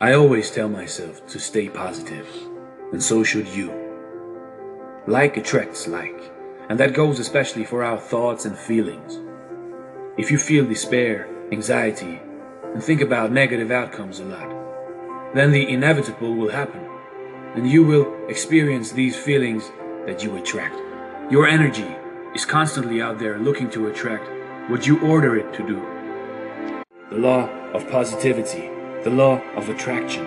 I always tell myself to stay positive, and so should you. Like attracts like, and that goes especially for our thoughts and feelings. If you feel despair, anxiety, and think about negative outcomes a lot, then the inevitable will happen, and you will experience these feelings that you attract. Your energy is constantly out there looking to attract what you order it to do. The law of positivity the law of attraction.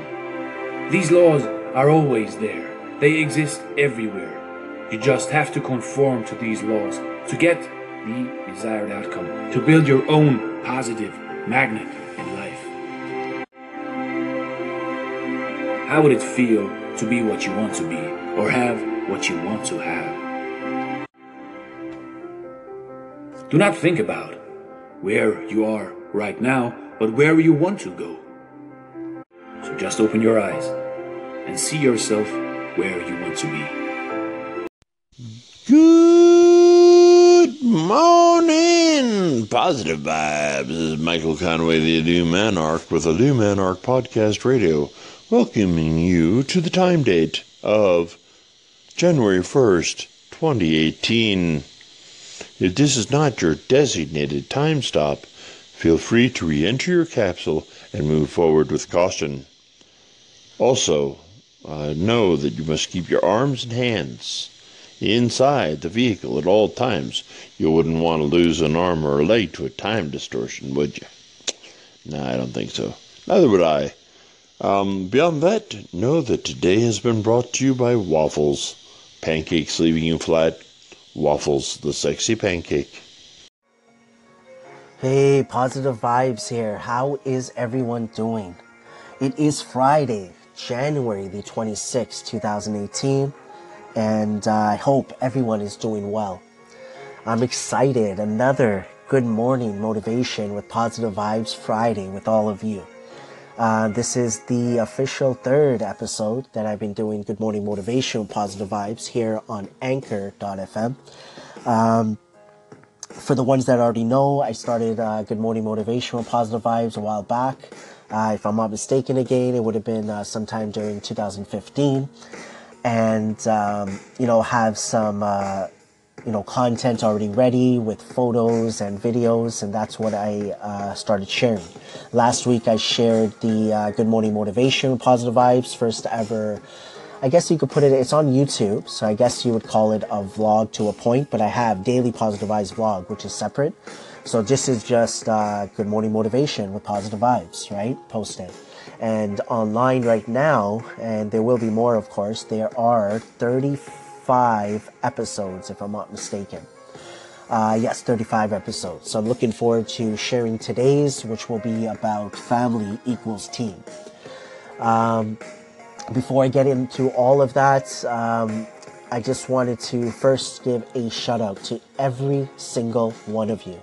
These laws are always there, they exist everywhere. You just have to conform to these laws to get the desired outcome, to build your own positive magnet in life. How would it feel to be what you want to be, or have what you want to have? Do not think about where you are right now, but where you want to go. So just open your eyes and see yourself where you want to be. Good morning, positive vibes. This is Michael Conway, the Adu Manarch, with Adu Manarch Podcast Radio, welcoming you to the time date of January 1st, 2018. If this is not your designated time stop, feel free to re enter your capsule and move forward with caution. Also, uh, know that you must keep your arms and hands inside the vehicle at all times. You wouldn't want to lose an arm or a leg to a time distortion, would you? No, I don't think so. Neither would I. Um, beyond that, know that today has been brought to you by Waffles. Pancakes leaving you flat. Waffles, the sexy pancake. Hey, positive vibes here. How is everyone doing? It is Friday, January the 26th, 2018, and uh, I hope everyone is doing well. I'm excited. Another good morning motivation with Positive Vibes Friday with all of you. Uh, this is the official third episode that I've been doing Good Morning Motivation with Positive Vibes here on Anchor.fm. Um, for the ones that already know, I started uh, Good Morning Motivation with Positive Vibes a while back. Uh, if I'm not mistaken, again, it would have been uh, sometime during 2015, and um, you know have some uh, you know content already ready with photos and videos, and that's what I uh, started sharing. Last week, I shared the uh, Good Morning Motivation, Positive Vibes, first ever. I guess you could put it. It's on YouTube, so I guess you would call it a vlog to a point. But I have daily Positive Vibes vlog, which is separate. So this is just uh, good morning motivation with positive vibes, right? Posted. And online right now, and there will be more, of course, there are 35 episodes, if I'm not mistaken. Uh, yes, 35 episodes. So I'm looking forward to sharing today's, which will be about family equals team. Um, before I get into all of that, um, I just wanted to first give a shout out to every single one of you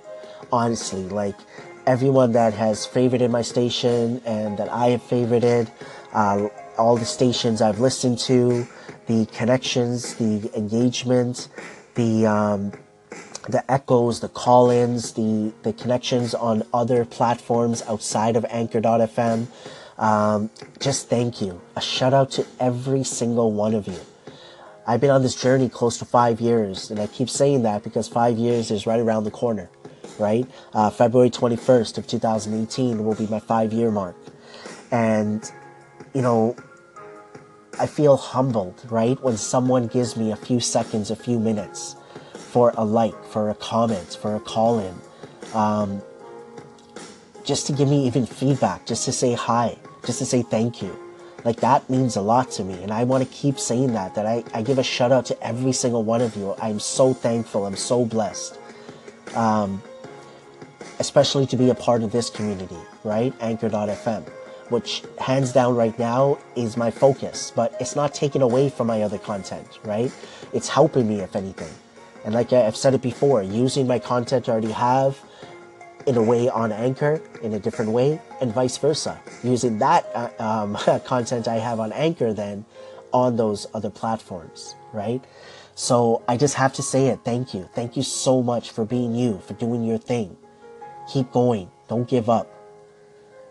honestly. Like everyone that has favorited my station and that I have favorited, uh, all the stations I've listened to, the connections, the engagement, the um, the echoes, the call-ins, the the connections on other platforms outside of Anchor.fm. Um, just thank you. A shout out to every single one of you. I've been on this journey close to five years, and I keep saying that because five years is right around the corner right? Uh, February 21st of 2018 will be my five year mark. And, you know, I feel humbled, right? When someone gives me a few seconds, a few minutes for a like, for a comment, for a call in, um, just to give me even feedback, just to say hi, just to say thank you. Like that means a lot to me. And I want to keep saying that, that I, I give a shout out to every single one of you. I'm so thankful. I'm so blessed. Um, especially to be a part of this community, right? Anchor.fm, which hands down right now is my focus, but it's not taken away from my other content, right? It's helping me, if anything. And like I've said it before, using my content I already have in a way on Anchor in a different way, and vice versa. Using that uh, um, content I have on Anchor then on those other platforms, right? So I just have to say it. Thank you. Thank you so much for being you, for doing your thing keep going. Don't give up.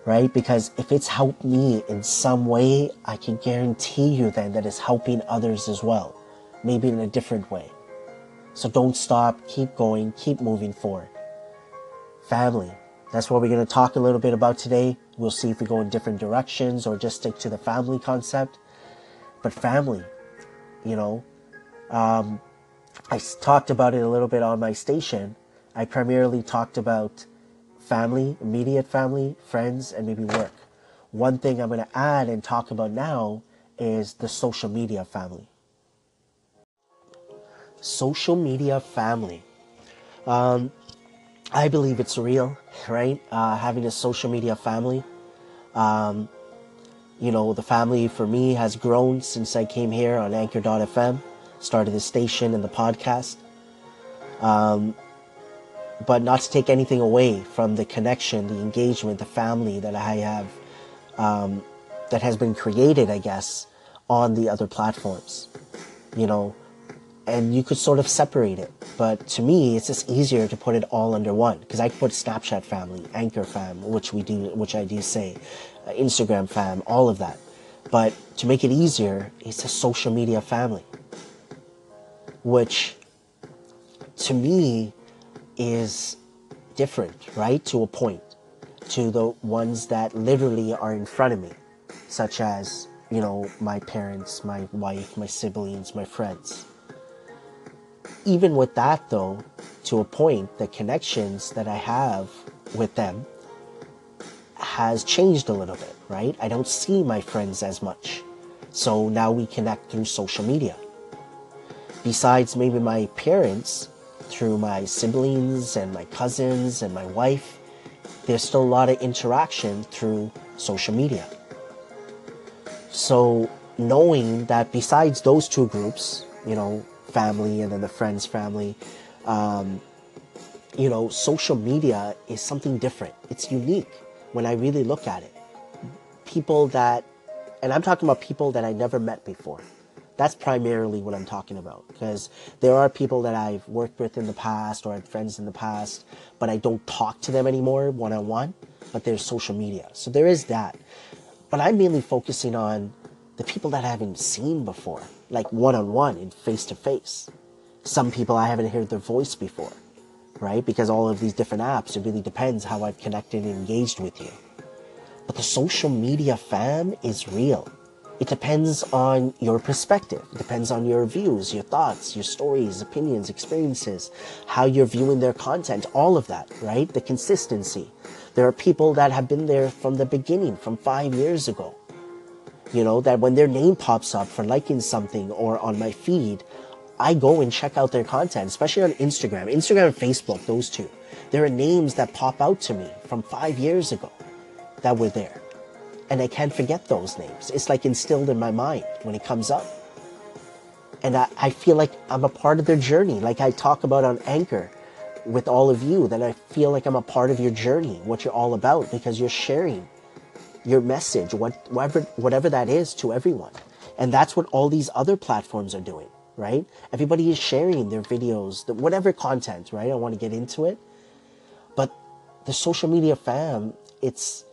right? Because if it's helped me in some way, I can guarantee you then that it's helping others as well, maybe in a different way. So don't stop, keep going, keep moving forward. Family. That's what we're going to talk a little bit about today. We'll see if we go in different directions or just stick to the family concept. But family, you know, um, I talked about it a little bit on my station. I primarily talked about family, immediate family, friends, and maybe work. One thing I'm going to add and talk about now is the social media family. Social media family. Um, I believe it's real, right? Uh, having a social media family. Um, you know, the family for me has grown since I came here on Anchor.fm, started the station and the podcast. Um, but not to take anything away from the connection, the engagement, the family that I have, um, that has been created, I guess, on the other platforms. You know, and you could sort of separate it. But to me, it's just easier to put it all under one because I put Snapchat family, Anchor fam, which we do, which I do say, uh, Instagram fam, all of that. But to make it easier, it's a social media family, which to me is different, right? To a point, to the ones that literally are in front of me, such as, you know, my parents, my wife, my siblings, my friends even with that though, to a point, the connections that I have with them has changed a little bit, right? I don't see my friends as much. So now we connect through social media. Besides maybe my parents, through my siblings and my cousins and my wife, there's still a lot of interaction through social media. So knowing that besides those two groups, you know, family and then the friend's family. Um, you know, social media is something different. It's unique when I really look at it. People that, and I'm talking about people that I never met before. That's primarily what I'm talking about because there are people that I've worked with in the past or had friends in the past, but I don't talk to them anymore one on one. But there's social media. So there is that. But I'm mainly focusing on the people that I haven't seen before like one on one and face to face. Some people I haven't heard their voice before, right? Because all of these different apps, it really depends how I've connected and engaged with you. But the social media fam is real. It depends on your perspective. It depends on your views, your thoughts, your stories, opinions, experiences, how you're viewing their content, all of that, right? The consistency. There are people that have been there from the beginning, from five years ago you know, that when their name pops up for liking something or on my feed, I go and check out their content, especially on Instagram. Instagram and Facebook, those two. There are names that pop out to me from five years ago that were there. And I can't forget those names. It's like instilled in my mind when it comes up. And I, I feel like I'm a part of their journey, like I talk about on Anchor with all of you, that I feel like I'm a part of your journey, what you're all about, because you're sharing your message, what, whatever, whatever that is to everyone. And that's what all these other platforms are doing, right? Everybody is sharing their videos, the, whatever content, right? I want to get into it. But the social media fam, it's,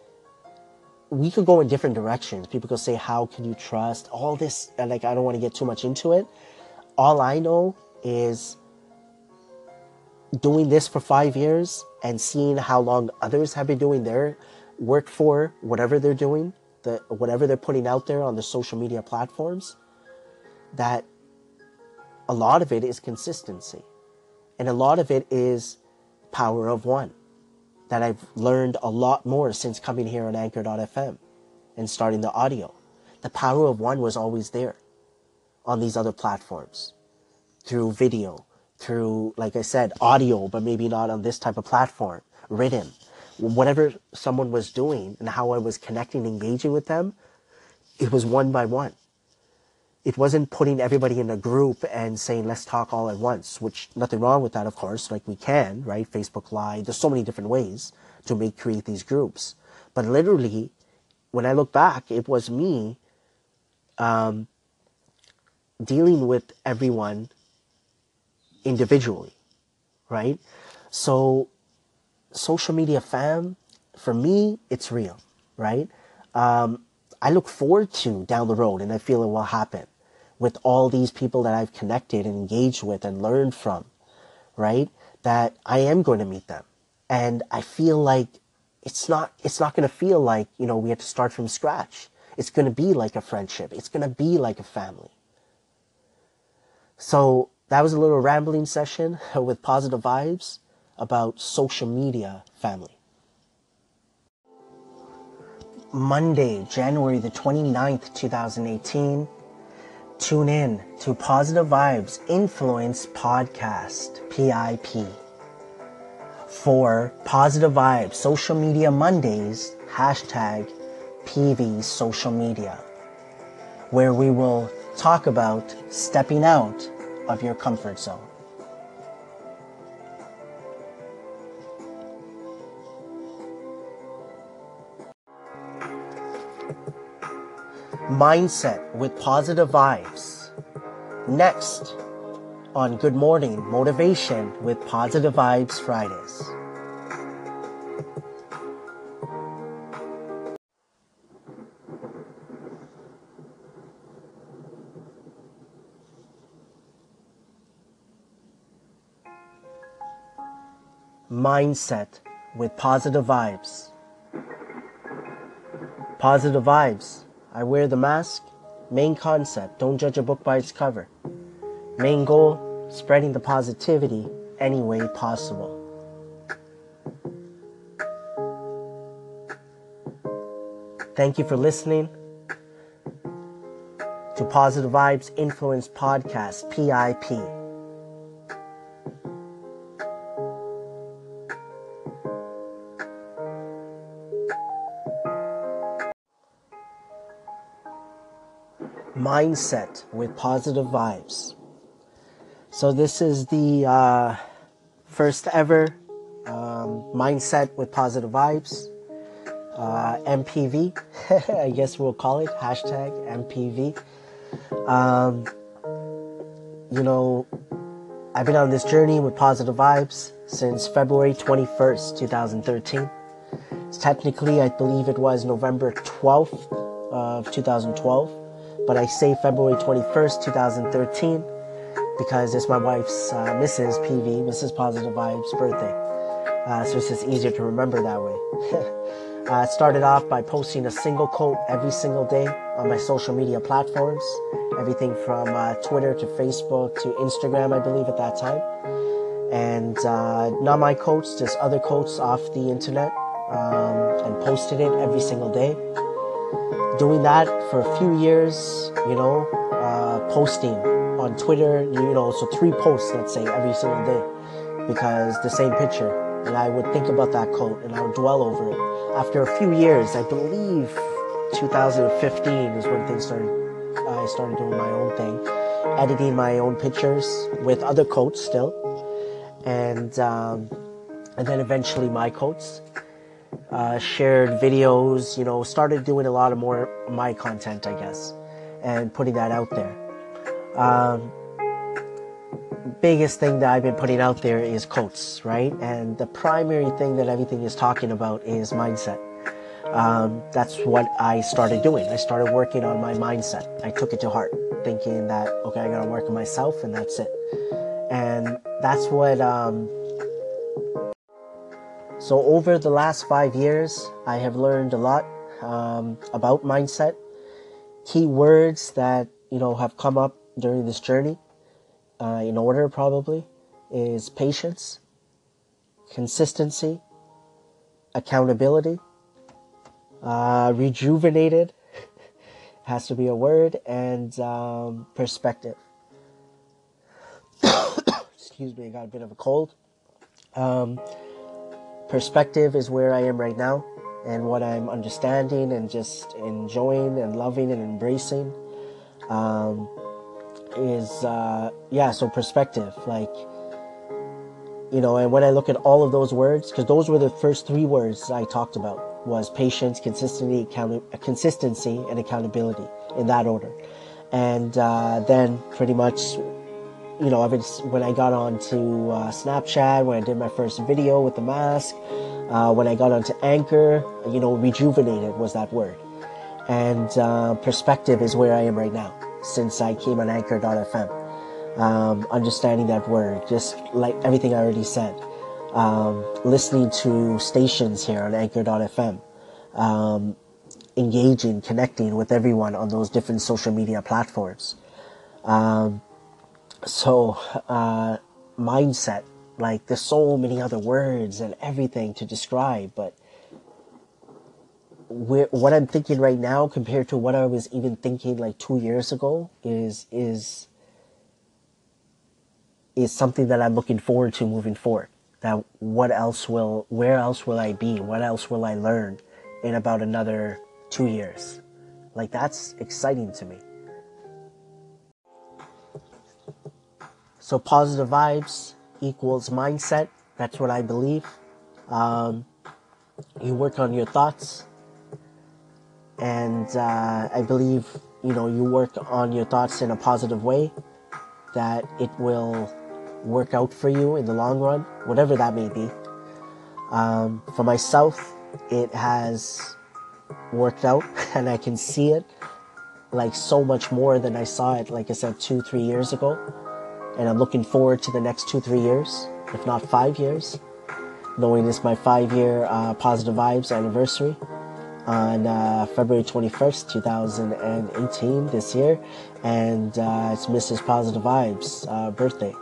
we could go in different directions. People could say, how can you trust all this? Like, I don't want to get too much into it. All I know is doing this for five years and seeing how long others have been doing their work for whatever they're doing, the, whatever they're putting out there on the social media platforms, that a lot of it is consistency. And a lot of it is power of one. That I've learned a lot more since coming here on Anchor.fm and starting the audio. The power of one was always there on these other platforms through video, through, like I said, audio, but maybe not on this type of platform, written, whatever someone was doing and how I was connecting, engaging with them, it was one by one. It wasn't putting everybody in a group and saying, let's talk all at once, which nothing wrong with that, of course, like we can, right? Facebook Live, there's so many different ways to make, create these groups. But literally, when I look back, it was me, um, dealing with everyone individually, right? So social media fam, for me, it's real. right? Um, I look forward to down the road, and I feel it will happen with all these people that I've connected and engaged with and learned from, right? That I am going to meet them. And I feel like it's not, it's not going to feel like, you know, we have to start from scratch. It's going to be like a friendship. It's going to be like a family. So that was a little rambling session with positive vibes about social media family. Monday, January the 29th, 2018. Tune in to Positive Vibes Influence Podcast, PIP. For Positive Vibes Social Media Mondays, hashtag PV Social Media, where we will talk about stepping out of your comfort zone. Mindset with positive vibes. Next on Good Morning Motivation with Positive Vibes Fridays. Mindset with positive vibes. Positive vibes. I wear the mask. Main concept don't judge a book by its cover. Main goal spreading the positivity any way possible. Thank you for listening to Positive Vibes Influence Podcast, PIP. Mindset with positive vibes. So, this is the uh, first ever um, mindset with positive vibes. Uh, MPV, I guess we'll call it hashtag MPV. Um, you know, I've been on this journey with positive vibes since February 21st, 2013. It's technically, I believe it was November 12th of 2012 but I say February 21st, 2013, because it's my wife's uh, Mrs. PV, Mrs. Positive Vibes birthday. Uh, so it's just easier to remember that way. uh, started off by posting a single quote every single day on my social media platforms, everything from uh, Twitter to Facebook to Instagram, I believe at that time. And uh, not my quotes, just other quotes off the internet, um, and posted it every single day doing that for a few years, you know, uh, posting on Twitter, you know, so three posts, let's say, every single day, because the same picture. And I would think about that quote and I would dwell over it. After a few years, I believe 2015 is when things started, I started doing my own thing, editing my own pictures with other quotes still. And, um, and then eventually my quotes uh, shared videos, you know, started doing a lot of more my content, I guess, and putting that out there. Um, biggest thing that I've been putting out there is quotes, right? And the primary thing that everything is talking about is mindset. Um, that's what I started doing. I started working on my mindset. I took it to heart, thinking that, okay, I gotta work on myself and that's it. And that's what, um, so, over the last five years, I have learned a lot um, about mindset. Key words that you know have come up during this journey, uh, in order probably, is patience, consistency, accountability, uh, rejuvenated has to be a word, and um, perspective. Excuse me, I got a bit of a cold. Um, perspective is where I am right now and what I'm understanding and just enjoying and loving and embracing um, is, uh, yeah, so perspective. Like, you know, and when I look at all of those words, because those were the first three words I talked about, was patience, consistency, account- consistency, and accountability in that order. And uh, then pretty much you know, when I got on to uh, Snapchat, when I did my first video with the mask, Uh, when I got onto Anchor, you know, rejuvenated was that word. And uh, perspective is where I am right now since I came on Anchor.fm. Um, understanding that word, just like everything I already said. Um, listening to stations here on Anchor.fm. Um, engaging, connecting with everyone on those different social media platforms. Um, so, uh, mindset, like there's so many other words and everything to describe, but what I'm thinking right now compared to what I was even thinking like two years ago is, is, is something that I'm looking forward to moving forward. That what else will, where else will I be? What else will I learn in about another two years? Like that's exciting to me. So positive vibes equals mindset. That's what I believe. Um, you work on your thoughts, and uh, I believe you know you work on your thoughts in a positive way. That it will work out for you in the long run, whatever that may be. Um, for myself, it has worked out, and I can see it like so much more than I saw it, like I said, two, three years ago and I'm looking forward to the next two, three years, if not five years, knowing it's my five year uh, Positive Vibes anniversary on uh, February 21st, 2018, this year, and uh, it's Mrs. Positive Vibes' uh, birthday.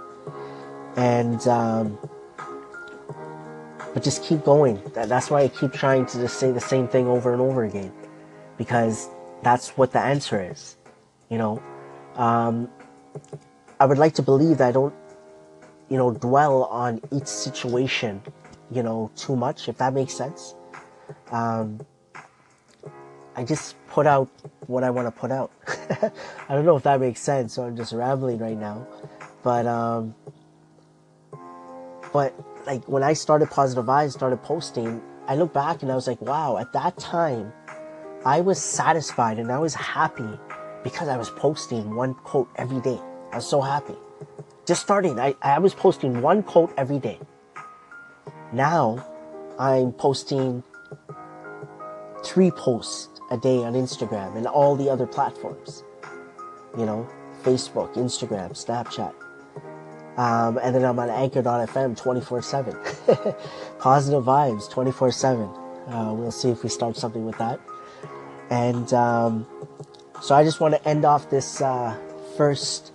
And, um, but just keep going. That's why I keep trying to just say the same thing over and over again, because that's what the answer is, you know. Um, I would like to believe that I don't, you know, dwell on each situation, you know, too much, if that makes sense. Um, I just put out what I want to put out. I don't know if that makes sense, so I'm just rambling right now. But, um, but like when I started Positive Vibes, started posting, I look back and I was like, wow, at that time, I was satisfied and I was happy because I was posting one quote every day. I was so happy. Just starting, I, I was posting one quote every day. Now, I'm posting three posts a day on Instagram and all the other platforms. You know, Facebook, Instagram, Snapchat. Um, and then I'm on anchor.fm 24 7. Positive vibes 24 7. Uh, we'll see if we start something with that. And um, so I just want to end off this uh, first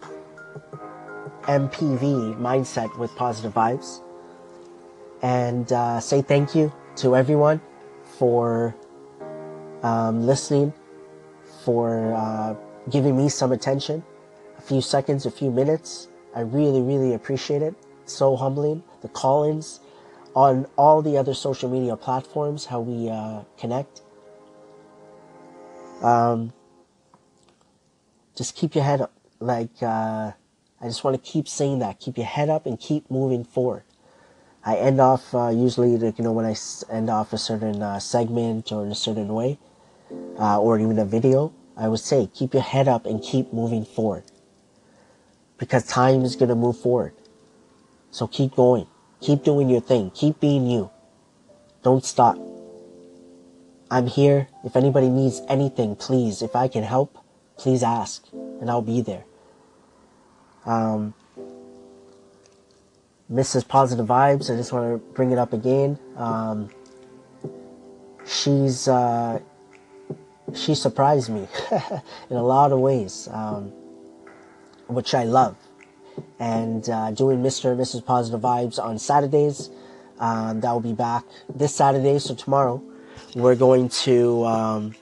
MPV mindset with positive vibes. And uh, say thank you to everyone for um, listening, for uh, giving me some attention, a few seconds, a few minutes. I really, really appreciate it. So humbling. The call ins on all the other social media platforms, how we uh, connect. Um, just keep your head up. Like, uh, I just want to keep saying that. Keep your head up and keep moving forward. I end off uh, usually, like, you know, when I end off a certain uh, segment or in a certain way, uh, or even a video, I would say keep your head up and keep moving forward. Because time is going to move forward. So keep going. Keep doing your thing. Keep being you. Don't stop. I'm here. If anybody needs anything, please, if I can help, please ask, and I'll be there. Um, Mrs. Positive Vibes, I just want to bring it up again. Um, she's uh, she surprised me in a lot of ways, um, which I love. And uh, doing Mr. and Mrs. Positive Vibes on Saturdays. Um, that will be back this Saturday, so tomorrow we're going to um,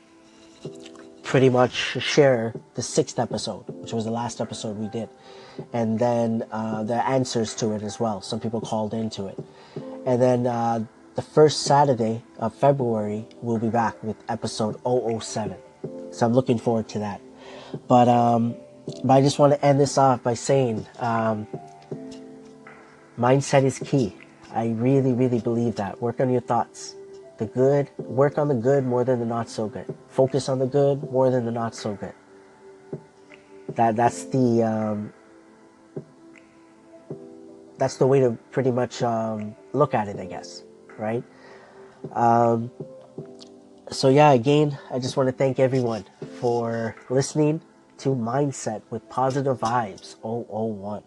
pretty much share the sixth episode, which was the last episode we did and then uh, the answers to it as well. Some people called into it. And then uh, the first Saturday of February, we'll be back with episode 007. So I'm looking forward to that. But, um, but I just want to end this off by saying um, mindset is key. I really, really believe that. Work on your thoughts. The good, work on the good more than the not so good. Focus on the good more than the not so good. That that's the um, that's the way to pretty much um, look at it, I guess, right? Um, so yeah, again, I just want to thank everyone for listening to Mindset with Positive Vibes 001.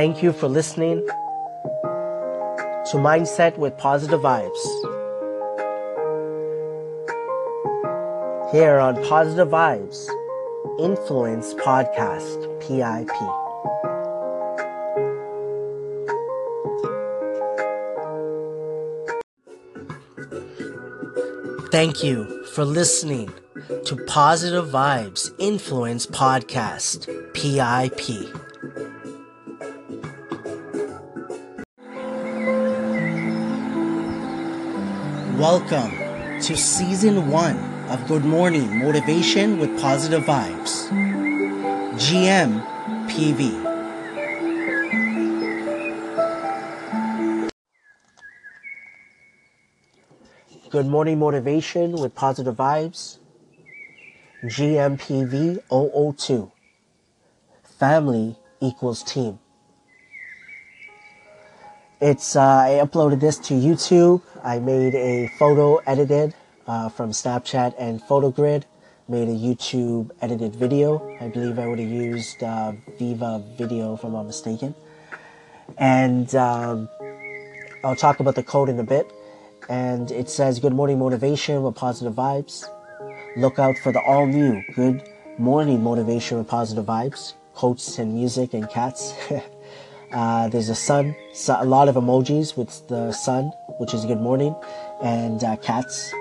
Thank you for listening to Mindset with Positive Vibes. Here on Positive Vibes, Influence Podcast, PIP. Thank you for listening to Positive Vibes Influence Podcast, PIP. Welcome to season one of Good Morning Motivation with Positive Vibes. GM PV. Good Morning Motivation with Positive Vibes. GMPV 002. Family equals team. It's uh, I uploaded this to YouTube. I made a photo edited uh, from Snapchat and PhotoGrid. Made a YouTube edited video. I believe I would have used uh, Viva Video, if I'm not mistaken. And um, I'll talk about the code in a bit. And it says, "Good morning motivation with positive vibes. Look out for the all new Good Morning Motivation with Positive Vibes. Quotes and music and cats." Uh, there's a sun, so a lot of emojis with the sun, which is good morning, and uh, cats.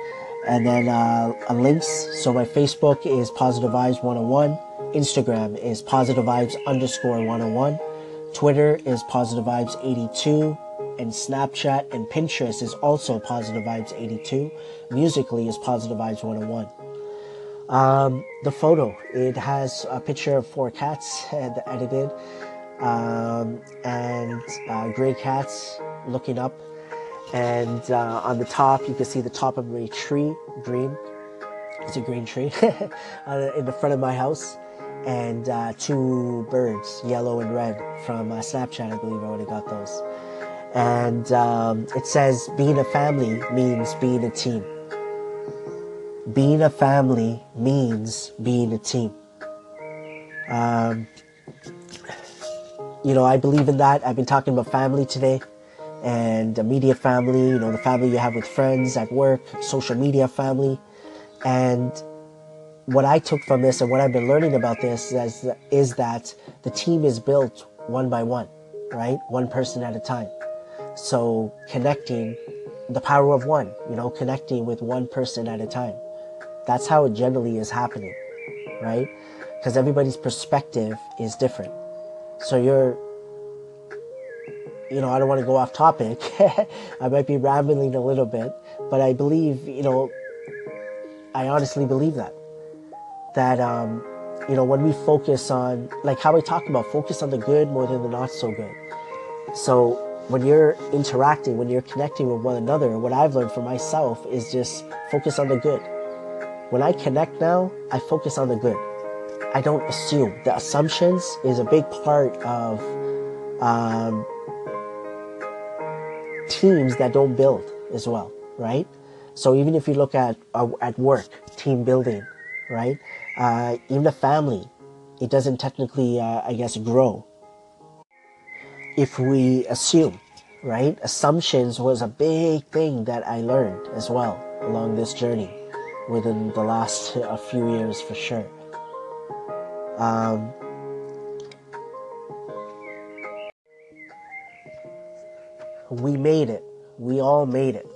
And then uh, links. So my Facebook is Positive Vibes 101. Instagram is Positive Vibes underscore 101. Twitter is Positive Vibes 82. And Snapchat and Pinterest is also Positive Vibes 82. Musical.ly is Positive Vibes 101. Um, the photo, it has a picture of four cats edited um, and uh, gray cats looking up. And uh, on the top, you can see the top of a tree, green. It's a green tree in the front of my house. And uh, two birds, yellow and red, from uh, Snapchat, I believe I already got those. And um, it says, being a family means being a team. Being a family means being a team. Um, you know, I believe in that. I've been talking about family today and immediate family, you know, the family you have with friends at work, social media family. And what I took from this and what I've been learning about this is, is that the team is built one by one, right? One person at a time. So connecting the power of one, you know, connecting with one person at a time. That's how it generally is happening, right? Because everybody's perspective is different. So you're, you know, I don't want to go off topic. I might be rambling a little bit, but I believe, you know, I honestly believe that. That, um, you know, when we focus on, like how we talked about, focus on the good more than the not so good. So when you're interacting, when you're connecting with one another, what I've learned for myself is just focus on the good. When I connect now, I focus on the good. I don't assume. The assumptions is a big part of um, teams that don't build as well, right? So even if you look at uh, at work, team building, right? Uh, even a family, it doesn't technically, uh, I guess, grow. If we assume, right? Assumptions was a big thing that I learned as well along this journey within the last a few years for sure. Um, we made it. We all made it.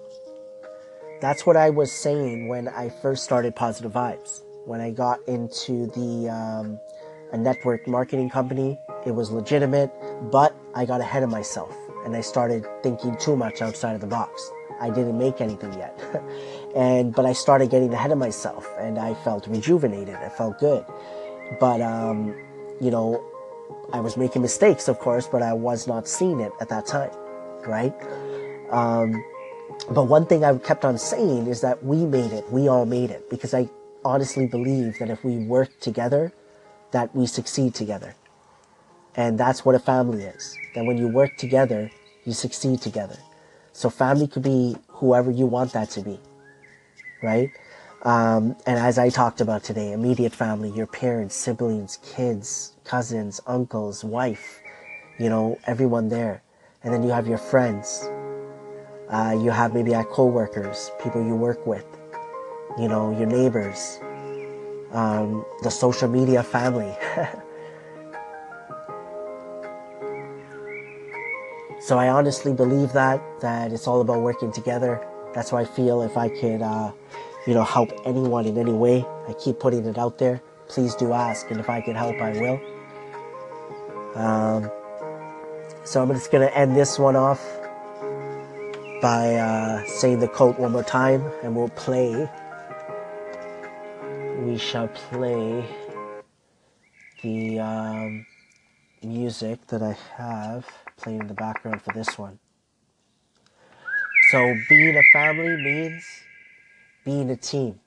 That's what I was saying when I first started Positive Vibes. When I got into the um, a network marketing company, it was legitimate, but I got ahead of myself and I started thinking too much outside of the box. I didn't make anything yet. and but I started getting ahead of myself and I felt rejuvenated. I felt good. But, um, you know, I was making mistakes, of course, but I was not seeing it at that time, right? Um, but one thing I kept on saying is that we made it. We all made it because I honestly believe that if we work together, that we succeed together. And that's what a family is. That when you work together, you succeed together. So family could be whoever you want that to be, right? Um, and as I talked about today, immediate family, your parents, siblings, kids, cousins, uncles, wife, you know, everyone there. And then you have your friends. Uh, you have maybe our co-workers, people you work with, you know, your neighbors, um, the social media family. so I honestly believe that that it's all about working together. That's why I feel if I could, uh, you know, help anyone in any way, I keep putting it out there. Please do ask, and if I can help, I will. Um, so I'm just gonna end this one off by uh, saying the quote one more time, and we'll play we shall play the um, music that I have playing in the background for this one. So, being a family means being a team.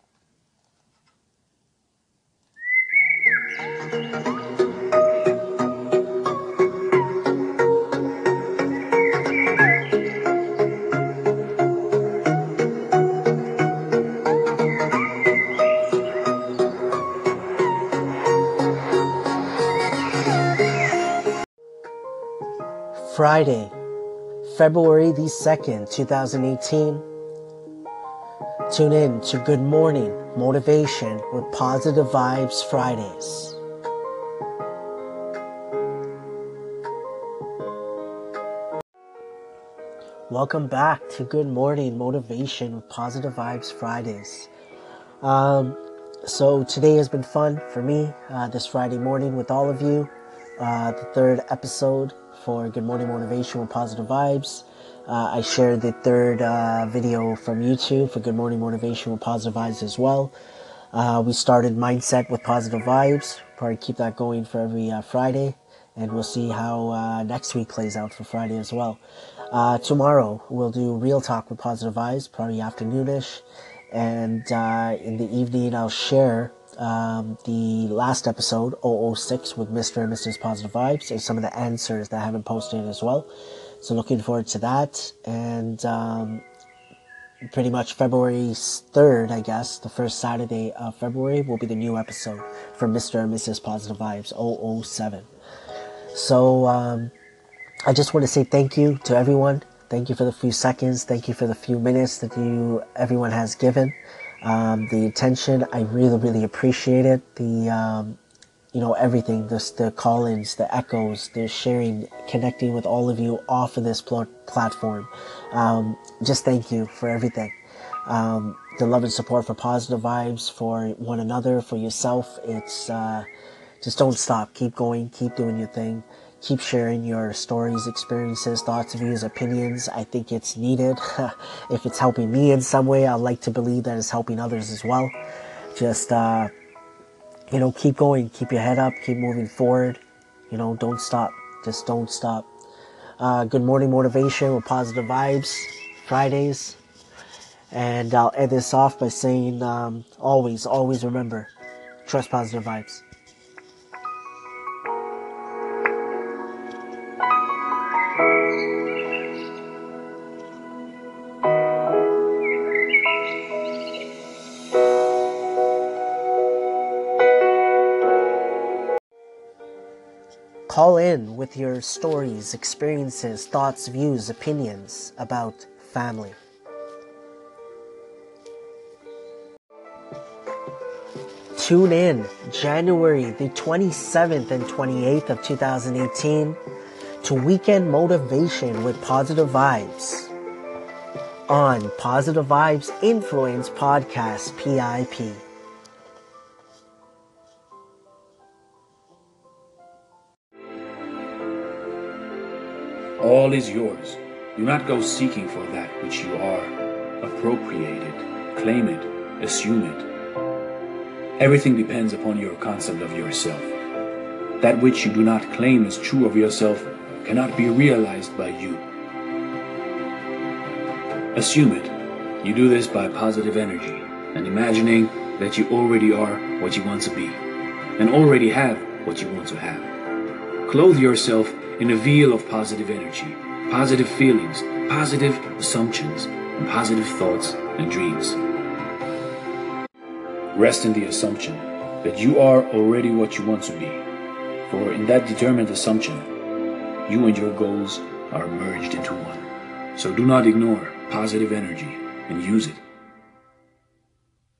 Friday, February the 2nd, 2018. Tune in to Good Morning Motivation with Positive Vibes Fridays. Welcome back to Good Morning Motivation with Positive Vibes Fridays. Um, so today has been fun for me uh, this Friday morning with all of you. Uh, the third episode for Good Morning Motivation with Positive Vibes. Uh, I shared the third uh, video from YouTube for Good Morning Motivation with Positive Vibes as well. Uh, we started Mindset with Positive Vibes. Probably keep that going for every uh, Friday, and we'll see how uh, next week plays out for Friday as well. Uh, tomorrow we'll do Real Talk with Positive Vibes, probably afternoonish, and in the evening I'll share um, the last episode, 006, with Mr. and Mrs. Positive Vibes, and some of the answers that I haven't posted as well. So looking forward to that. And um, pretty much February 3rd, I guess, the first Saturday of February, will be the new episode for Mr. and Mrs. Positive Vibes, 007. So um, I just want to say thank you to everyone. Thank you for the few seconds. Thank you for the few minutes that you everyone has given um, the attention. I really, really appreciate it. The, um, you know, everything, the, the call-ins, the echoes, the sharing, connecting with all of you off of this pl- platform. Um, just thank you for everything. Um, the love and support for positive vibes for one another, for yourself. It's, uh, just don't stop. Keep going. Keep doing your thing keep sharing your stories, experiences, thoughts, views, opinions. I think it's needed. if it's helping me in some way, I like to believe that it's helping others as well. Just, uh, you know, keep going, keep your head up, keep moving forward. You know, don't stop. Just don't stop. Uh, good morning motivation with positive vibes, Fridays. And I'll end this off by saying, um, always, always remember, trust positive vibes. Call in with your stories, experiences, thoughts, views, opinions about family. Tune in January the 27th and 28th of 2018 to Weekend Motivation with Positive Vibes on Positive Vibes Influence Podcast PIP. All is yours. Do not go seeking for that which you are. Appropriate it, claim it, assume it. Everything depends upon your concept of yourself. That which you do not claim as true of yourself cannot be realized by you. Assume it. You do this by positive energy and imagining that you already are what you want to be and already have what you want to have. Clothe yourself in a veil of positive energy, positive feelings, positive assumptions, and positive thoughts and dreams. Rest in the assumption that you are already what you want to be, for in that determined assumption, you and your goals are merged into one. So do not ignore positive energy and use it